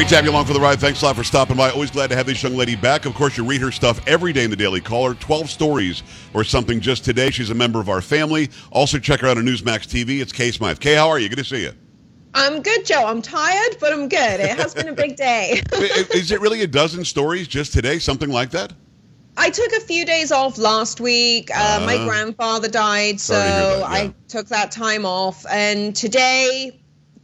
Great to have you along for the ride. Thanks a lot for stopping by. Always glad to have this young lady back. Of course, you read her stuff every day in the Daily Caller. 12 stories or something just today. She's a member of our family. Also, check her out on Newsmax TV. It's Kay Smythe. Kay, how are you? Good to see you. I'm good, Joe. I'm tired, but I'm good. It has been a big day. Is it really a dozen stories just today? Something like that? I took a few days off last week. Uh, uh, my grandfather died, so that, yeah. I took that time off. And today,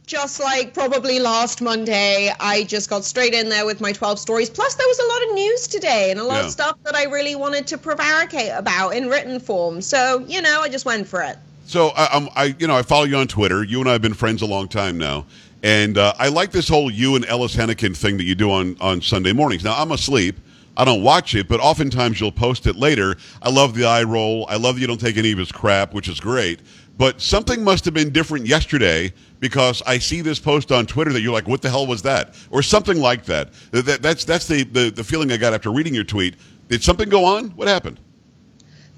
just like probably last Monday, I just got straight in there with my 12 stories. Plus, there was a lot of news today and a lot yeah. of stuff that I really wanted to prevaricate about in written form. So, you know, I just went for it. So, I, I you know, I follow you on Twitter. You and I have been friends a long time now. And uh, I like this whole you and Ellis Henican thing that you do on, on Sunday mornings. Now, I'm asleep. I don't watch it, but oftentimes you'll post it later. I love the eye roll. I love that you don't take any of his crap, which is great. But something must have been different yesterday because I see this post on Twitter that you're like, what the hell was that? Or something like that. that that's that's the, the, the feeling I got after reading your tweet. Did something go on? What happened?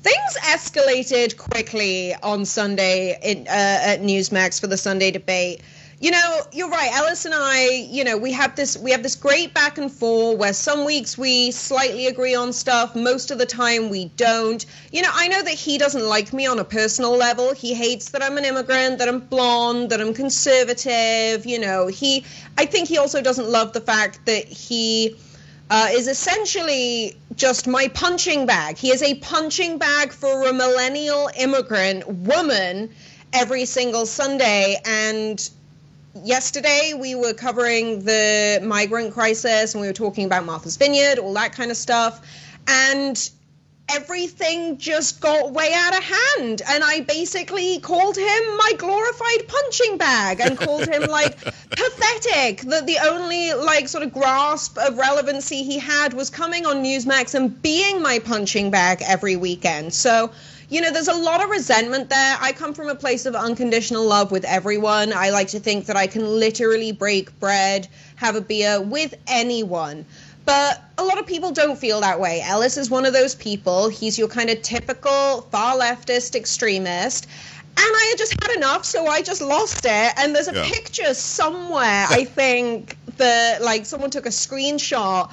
Things escalated quickly on Sunday in, uh, at Newsmax for the Sunday debate. You know, you're right. Ellis and I, you know, we have this we have this great back and forth where some weeks we slightly agree on stuff, most of the time we don't. You know, I know that he doesn't like me on a personal level. He hates that I'm an immigrant, that I'm blonde, that I'm conservative, you know. He I think he also doesn't love the fact that he uh, is essentially just my punching bag. He is a punching bag for a millennial immigrant woman every single Sunday and yesterday we were covering the migrant crisis and we were talking about Martha's Vineyard, all that kind of stuff. And everything just got way out of hand. And I basically called him my glorified punching bag and called him like pathetic. That the only like sort of grasp of relevancy he had was coming on Newsmax and being my punching bag every weekend. So you know, there's a lot of resentment there. I come from a place of unconditional love with everyone. I like to think that I can literally break bread, have a beer with anyone. But a lot of people don't feel that way. Ellis is one of those people. He's your kind of typical far leftist extremist. And I had just had enough, so I just lost it. And there's a yeah. picture somewhere, I think, that like someone took a screenshot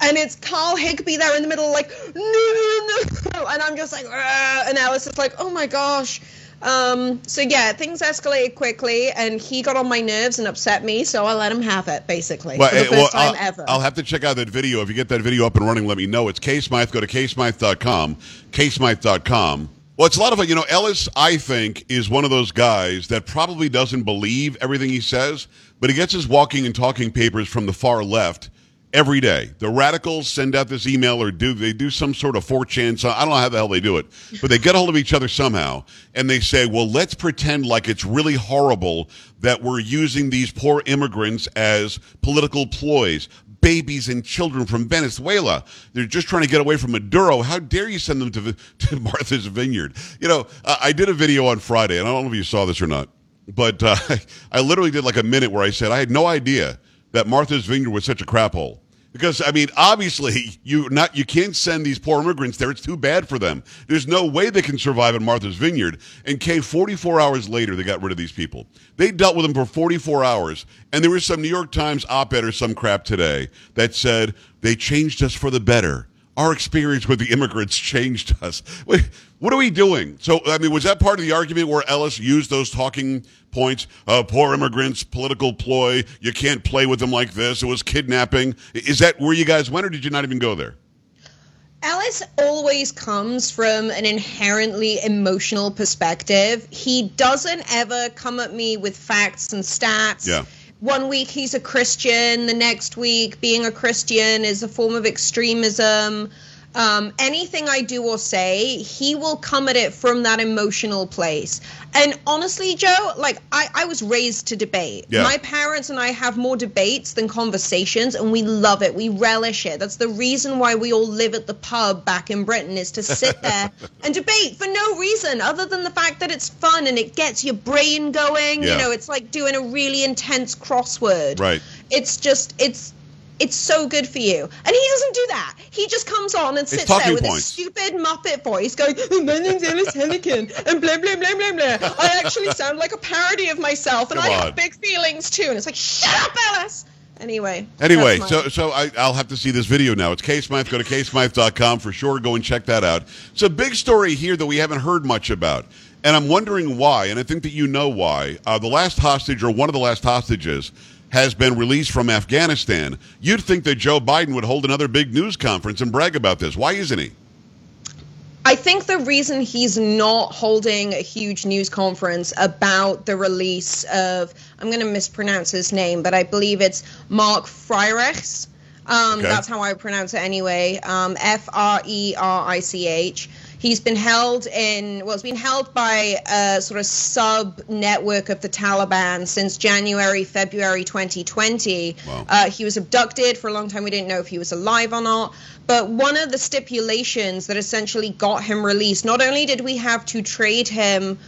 and it's Carl Higbie there in the middle, like, no, no, no. And I'm just like, and Ellis is like, oh my gosh. Um, so yeah, things escalated quickly, and he got on my nerves and upset me. So I let him have it, basically, well, for the first well, time I'll, ever. I'll have to check out that video. If you get that video up and running, let me know. It's Kay Smythe. Go to kaysmythe.com, kaysmythe.com. Well, it's a lot of fun. You know, Ellis, I think, is one of those guys that probably doesn't believe everything he says, but he gets his walking and talking papers from the far left every day. The radicals send out this email or do they do some sort of 4chan. So I don't know how the hell they do it, but they get a hold of each other somehow and they say, well, let's pretend like it's really horrible that we're using these poor immigrants as political ploys. Babies and children from Venezuela. They're just trying to get away from Maduro. How dare you send them to, to Martha's Vineyard? You know, I did a video on Friday, and I don't know if you saw this or not, but uh, I literally did like a minute where I said I had no idea that Martha's Vineyard was such a crap hole. Because I mean, obviously, you not you can't send these poor immigrants there. It's too bad for them. There's no way they can survive in Martha's Vineyard. And Kay, 44 hours later, they got rid of these people. They dealt with them for 44 hours, and there was some New York Times op-ed or some crap today that said they changed us for the better our experience with the immigrants changed us. what are we doing? So, I mean, was that part of the argument where Ellis used those talking points? Uh, poor immigrants, political ploy. You can't play with them like this. It was kidnapping. Is that where you guys went, or did you not even go there? Ellis always comes from an inherently emotional perspective. He doesn't ever come at me with facts and stats. Yeah one week he's a Christian, the next week being a Christian is a form of extremism um, anything I do or say, he will come at it from that emotional place. And honestly, Joe, like I, I was raised to debate. Yeah. My parents and I have more debates than conversations, and we love it. We relish it. That's the reason why we all live at the pub back in Britain is to sit there and debate for no reason other than the fact that it's fun and it gets your brain going. Yeah. You know, it's like doing a really intense crossword. Right. It's just it's it's so good for you. And he doesn't do that. He just comes on and sits there with points. a stupid Muppet voice going, oh, my name's Ellis Henican, and blah, blah, blah, blah, blah. I actually sound like a parody of myself, and Come I on. have big feelings too. And it's like, shut up, Ellis! Anyway. Anyway, so so I, I'll have to see this video now. It's Kay Smythe. Go to kaysmythe.com for sure. Go and check that out. It's a big story here that we haven't heard much about. And I'm wondering why, and I think that you know why. Uh, the last hostage, or one of the last hostages, has been released from Afghanistan. You'd think that Joe Biden would hold another big news conference and brag about this. Why isn't he? I think the reason he's not holding a huge news conference about the release of, I'm going to mispronounce his name, but I believe it's Mark Frerichs. Um, Okay. That's how I pronounce it anyway. Um, F R E R I C H. He's been held in, well, it's been held by a sort of sub network of the Taliban since January, February 2020. Wow. Uh, he was abducted for a long time. We didn't know if he was alive or not. But one of the stipulations that essentially got him released, not only did we have to trade him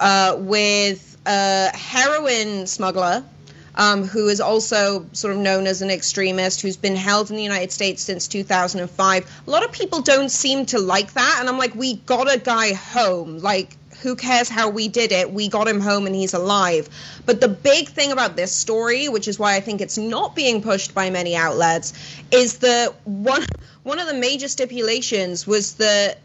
uh, with a heroin smuggler, um, who is also sort of known as an extremist, who's been held in the United States since 2005. A lot of people don't seem to like that, and I'm like, we got a guy home. Like, who cares how we did it? We got him home and he's alive. But the big thing about this story, which is why I think it's not being pushed by many outlets, is that one one of the major stipulations was that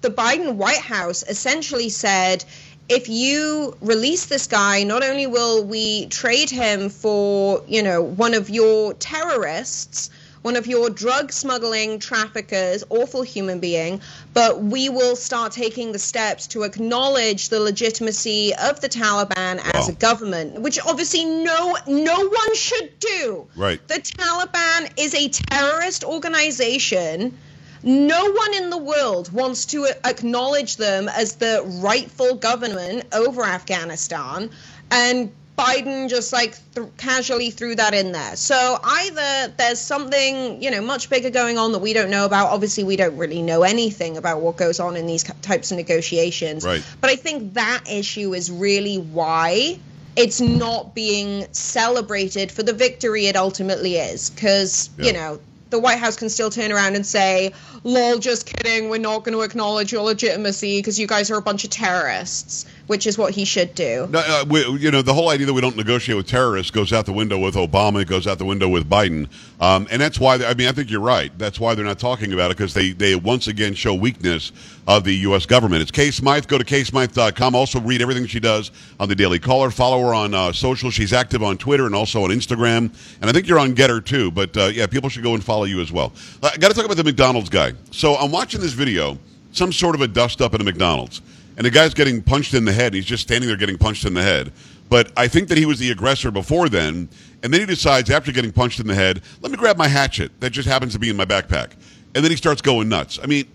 the Biden White House essentially said if you release this guy, not only will we trade him for, you know, one of your terrorists, one of your drug smuggling traffickers, awful human being, but we will start taking the steps to acknowledge the legitimacy of the Taliban as Wow. a government, which obviously no no one should do. Right. The Taliban is a terrorist organization. No one in the world wants to acknowledge them as the rightful government over Afghanistan. And Biden just like th- casually threw that in there. So either there's something, you know, much bigger going on that we don't know about. Obviously, we don't really know anything about what goes on in these types of negotiations. Right. But I think that issue is really why it's not being celebrated for the victory it ultimately is. Because, Yeah. you know, the White House can still turn around and say, lol, just kidding, we're not going to acknowledge your legitimacy because you guys are a bunch of terrorists, which is what he should do. No, uh, we, you know, the whole idea that we don't negotiate with terrorists goes out the window with Obama. It goes out the window with Biden, um, and that's why. I mean, I think you're right. That's why they're not talking about it because they they once again show weakness of the U.S. government. It's Kay Smythe. Go to kaysmythe.com. Also, read everything she does on the Daily Caller. Follow her on uh, social. She's active on Twitter and also on Instagram. And I think you're on GETTR too. But uh, yeah, people should go and follow you as well. Uh, I got to talk about the McDonald's guy. So I'm watching this video, some sort of a dust up at a McDonald's and the guy's getting punched in the head. He's just standing there getting punched in the head. But I think that he was the aggressor before then, and then he decides after getting punched in the head, let me grab my hatchet that just happens to be in my backpack, and then he starts going nuts. I mean,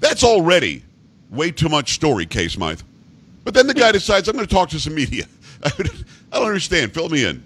that's already way too much story, Kay Smythe. But then the guy decides I'm going to talk to some media. I don't understand. Fill me in.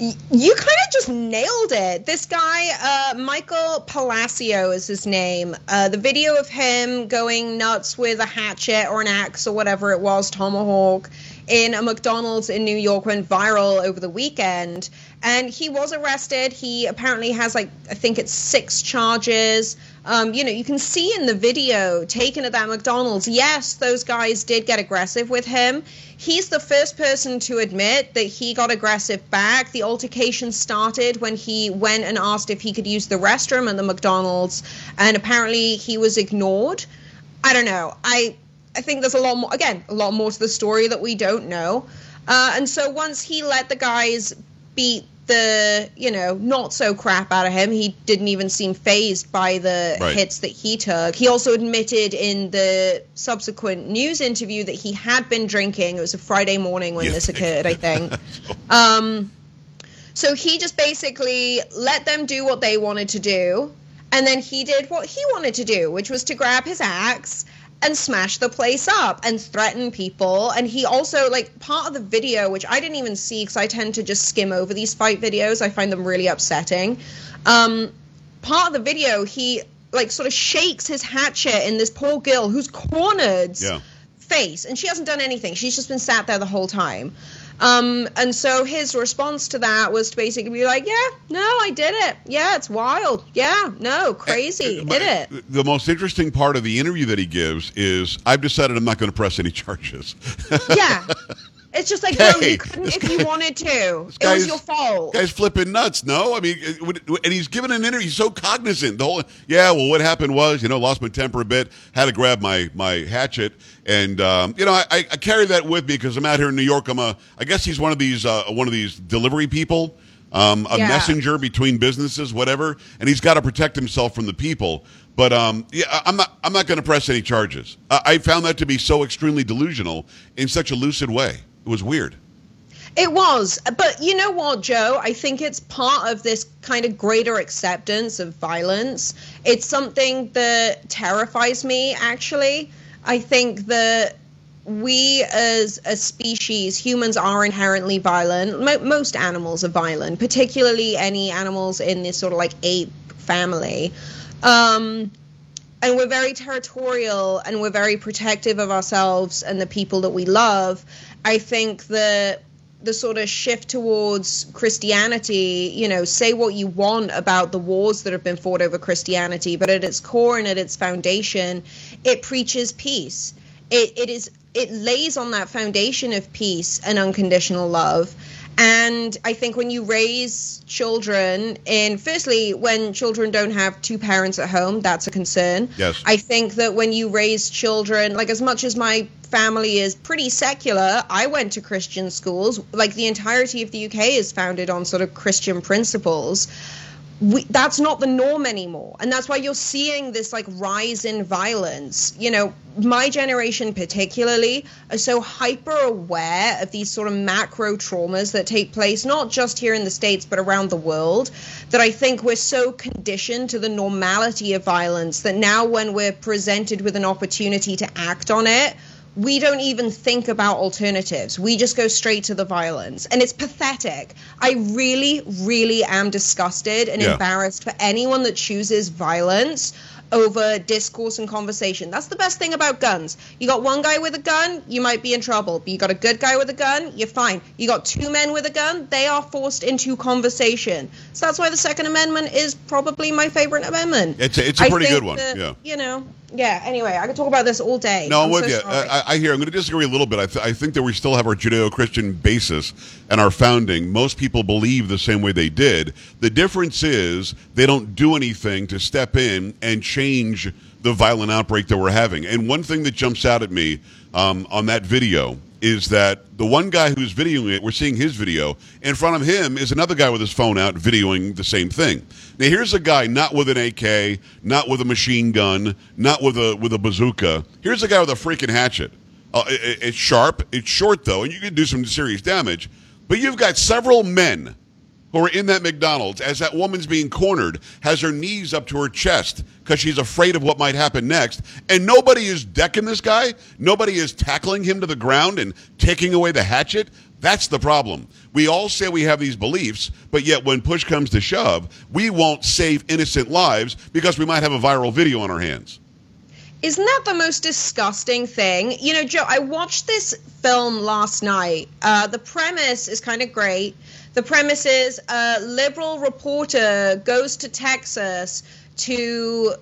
You kind of just nailed it. This guy, uh, Michael Palacio is his name. Uh, the video of him going nuts with a hatchet or an axe or whatever it was, tomahawk, in a McDonald's in New York went viral over the weekend. And he was arrested. He apparently has, like, I think it's six charges. Um, you know, you can see in the video taken at that McDonald's, yes, those guys did get aggressive with him. He's the first person to admit that he got aggressive back. The altercation started when he went and asked if he could use the restroom at the McDonald's, and apparently he was ignored. I don't know. I I think there's a lot more. Again, a lot more to the story that we don't know. Uh, and so once he let the guys beat the you know not so crap out of him, he didn't even seem phased by the Right. hits that he took. He also admitted in the subsequent news interview that he had been drinking. It was a Friday morning when this occurred, I think. Um, so he just basically let them do what they wanted to do, and then he did what he wanted to do, which was to grab his axe and smash the place up and threaten people. And he also, like, part of the video, which I didn't even see because I tend to just skim over these fight videos, I find them really upsetting. Um, part of the video, he, like, sort of shakes his hatchet in this poor girl who's cornered Yeah. face, and she hasn't done anything. She's just been sat there the whole time. Um, and so his response to that was to basically be like, "Yeah, no, I did it. Yeah, it's wild. Yeah, no, crazy, did it." The most interesting part of the interview that he gives is I've decided I'm not going to press any charges. Yeah, It's just like, bro, Hey, you couldn't if guy- you wanted to. It was your fault. Guy's flipping nuts. No, I mean, and he's giving an interview. He's so cognizant. The whole, yeah. Well, what happened was, you know, lost my temper a bit. Had to grab my my hatchet, and um, you know, I, I carry that with me because I'm out here in New York. I'm a, I guess he's one of these uh, one of these delivery people. Um, a Yeah. messenger between businesses, whatever, and he's got to protect himself from the people. But um, yeah, I'm not. I'm not going to press any charges. I, I found that to be so extremely delusional in such a lucid way. It was weird. It was. But you know what, Joe? I think it's part of this kind of greater acceptance of violence. It's something that terrifies me, actually. I think that we as a species, humans are inherently violent. Mo- most animals are violent, particularly any animals in this sort of like ape family. Um, and we're very territorial and we're very protective of ourselves and the people that we love. I think that the sort of shift towards Christianity, you know, say what you want about the wars that have been fought over Christianity, but at its core and at its foundation, it preaches peace. It, it is it lays on that foundation of peace and unconditional love. And I think when you raise children, in, firstly, when children don't have two parents at home, that's a concern. Yes. I think that when you raise children, like as much as my family is pretty secular, I went to Christian schools. Like the entirety of the UK is founded on sort of Christian principles. We, that's not the norm anymore. And that's why you're seeing this like rise in violence. You know my generation particularly are so hyper aware of these sort of macro traumas that take place not just here in the states but around the world that i think we're so conditioned to the normality of violence that now when we're presented with an opportunity to act on it we don't even think about alternatives. We just go straight to the violence. And it's pathetic. I really, really am disgusted and Yeah. embarrassed for anyone that chooses violence over discourse and conversation. That's the best thing about guns. You got one guy with a gun, you might be in trouble. But you got a good guy with a gun, you're fine. You got two men with a gun, they are forced into conversation. So that's why the Second Amendment is probably my favorite amendment. It's a, it's a pretty good one. that, yeah. You know, yeah. Anyway, I could talk about this all day. No, I'm, with so you. I, I hear. I'm going to disagree a little bit. I, th- I think that we still have our Judeo-Christian basis and our founding. Most people believe the same way they did. The difference is they don't do anything to step in and change the violent outbreak that we're having. And one thing that jumps out at me um, on that video is that the one guy who's videoing it, we're seeing his video. In front of him is another guy with his phone out videoing the same thing. Now here's a guy not with an AK, not with a machine gun, not with a with a bazooka. Here's a guy with a freaking hatchet. Uh, it- it- it's sharp, it's short though, and you can do some serious damage. But you've got several men who are in that McDonald's as that woman's being cornered, has her knees up to her chest because she's afraid of what might happen next. And nobody is decking this guy. Nobody is tackling him to the ground and taking away the hatchet. That's the problem. We all say we have these beliefs, but yet when push comes to shove, we won't save innocent lives because we might have a viral video on our hands. Isn't that the most disgusting thing? You know, Joe, I watched this film last night. Uh, the premise is kind of great. The premise is a liberal reporter goes to Texas to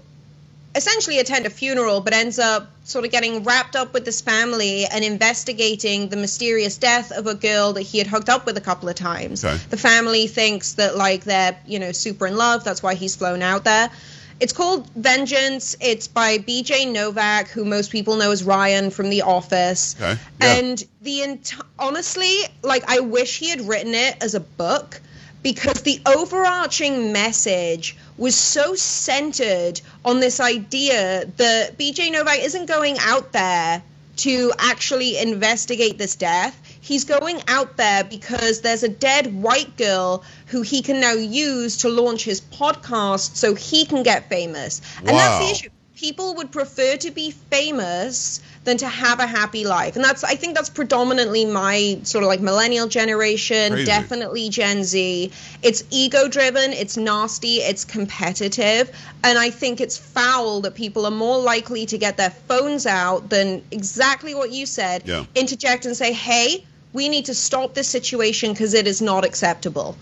essentially attend a funeral, but ends up sort of getting wrapped up with this family and investigating the mysterious death of a girl that he had hooked up with a couple of times. Okay. The family thinks that like they're you know super in love. That's why he's flown out there. It's called Vengeance. It's by B.J. Novak, who most people know as Ryan from The Office. Okay, yeah. And the ent- honestly, like I wish he had written it as a book because the overarching message was so centered on this idea that BJ Novak isn't going out there to actually investigate this death. He's going out there because there's a dead white girl who he can now use to launch his podcast so he can get famous. And that's the issue. People would prefer to be famous than to have a happy life. And that's I think that's predominantly my sort of like millennial generation, Crazy. definitely Gen Z. It's ego driven, it's nasty, it's competitive, and I think it's foul that people are more likely to get their phones out than exactly what you said, Yeah. interject and say, "Hey, we need to stop this situation because it is not acceptable."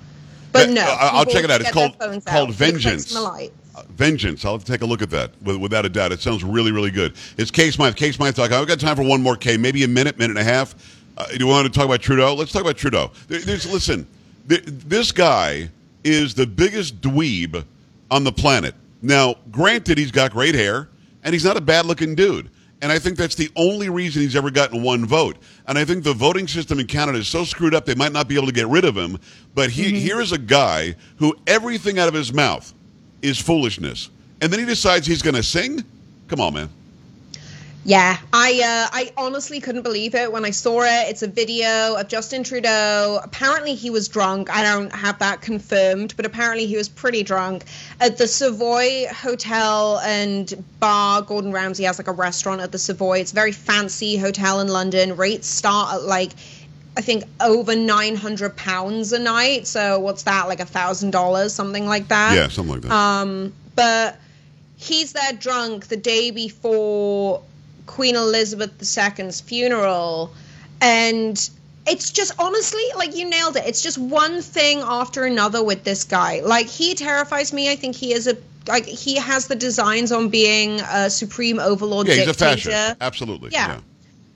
But no, Uh, I'll check it out. It's called called out. Vengeance. Uh, Vengeance. I'll have to take a look at that without a doubt. It sounds really, really good. It's Kay Smythe, KaySmythe.com. I've got time for one more K, maybe a minute, minute and a half. Uh, do you want to talk about Trudeau? Let's talk about Trudeau. There, there's, listen, th- this guy is the biggest dweeb on the planet. Now, granted, he's got great hair, and he's not a bad looking dude. And I think that's the only reason he's ever gotten one vote. And I think the voting system in Canada is so screwed up they might not be able to get rid of him. But he, Mm-hmm. here is a guy who everything out of his mouth is foolishness. And then he decides he's going to sing? Come on, man. Yeah, I uh, I honestly couldn't believe it when I saw it. It's a video of Justin Trudeau. Apparently he was drunk. I don't have that confirmed, but apparently he was pretty drunk at the Savoy Hotel and Bar. Gordon Ramsay has like a restaurant at the Savoy. It's a very fancy hotel in London. Rates start at like I think over nine hundred pounds a night. So what's that? Like a thousand dollars, something like that. Yeah, something like that. Um, but he's there drunk the day before Queen Elizabeth II's funeral, and it's just honestly like you nailed it. It's just one thing after another with this guy. Like he terrifies me. I think he is a like he has the designs on being a supreme overlord yeah, he's a dictator. fascist. Absolutely. Yeah.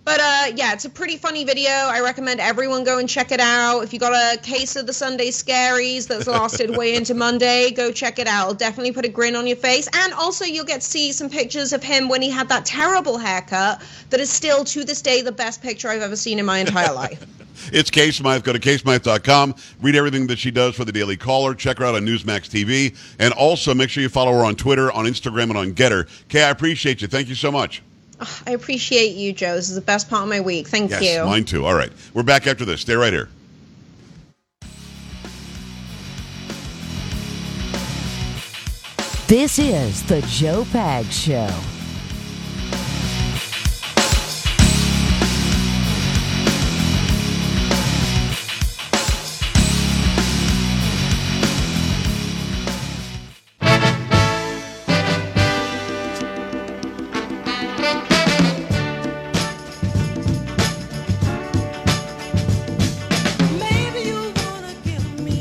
But uh, yeah, it's a pretty funny video. I recommend everyone go and check it out. If you got a case of the Sunday scaries that's lasted way into Monday, go check it out. It'll definitely put a grin on your face. And also, you'll get to see some pictures of him when he had that terrible haircut. That is still to this day the best picture I've ever seen in my entire life. It's Kay Smythe. Go to kaysmythe.com. Read everything that she does for the Daily Caller. Check her out on Newsmax TV. And also make sure you follow her on Twitter, on Instagram, and on GETTR. Kay, I appreciate you. Thank you so much. Ugh, I appreciate you, Joe. This is the best part of my week. Thank Yes, you. mine too. All right. We're back after this. Stay right here. This is the Joe Pags Show.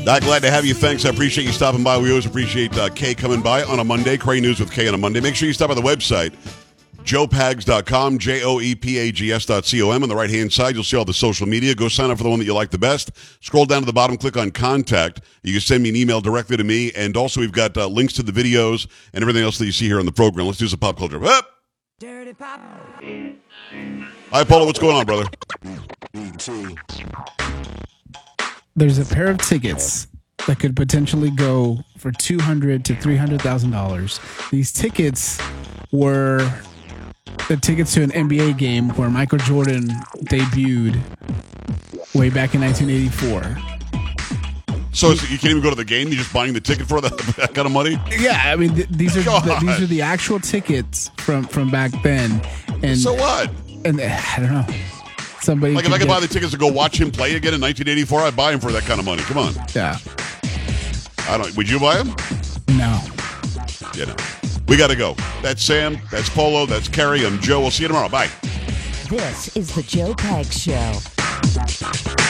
Not glad to have you. Thanks. I appreciate you stopping by. We always appreciate uh, Kay coming by on a Monday. Cray News with Kay on a Monday. Make sure you stop by the website, joepags.com, J O E P A G S dot C O M. On the right hand side, you'll see all the social media. Go sign up for the one that you like the best. Scroll down to the bottom, click on contact. You can send me an email directly to me. And also, we've got uh, links to the videos and everything else that you see here on the program. Let's do some pop culture. Up! Dirty Pop. Hi, Paula. What's going on, brother? There's a pair of tickets that could potentially go for two hundred to three hundred thousand dollars. These tickets were the tickets to an NBA game where Michael Jordan debuted way back in 1984. So you can't even go to the game. You're just buying the ticket for that, that kind of money? Yeah, I mean th- these are the, these are the actual tickets from from back then, and So what? and uh, I don't know. Somebody Like if I could get- buy the tickets to go watch him play again in 1984, I'd buy him for that kind of money. Come on. yeah I don't. Would you buy him? no. You know. We got to go. That's Sam. That's Polo. That's Carrie. I'm Joe. We'll see you tomorrow. Bye. This is the Joe Pags Show.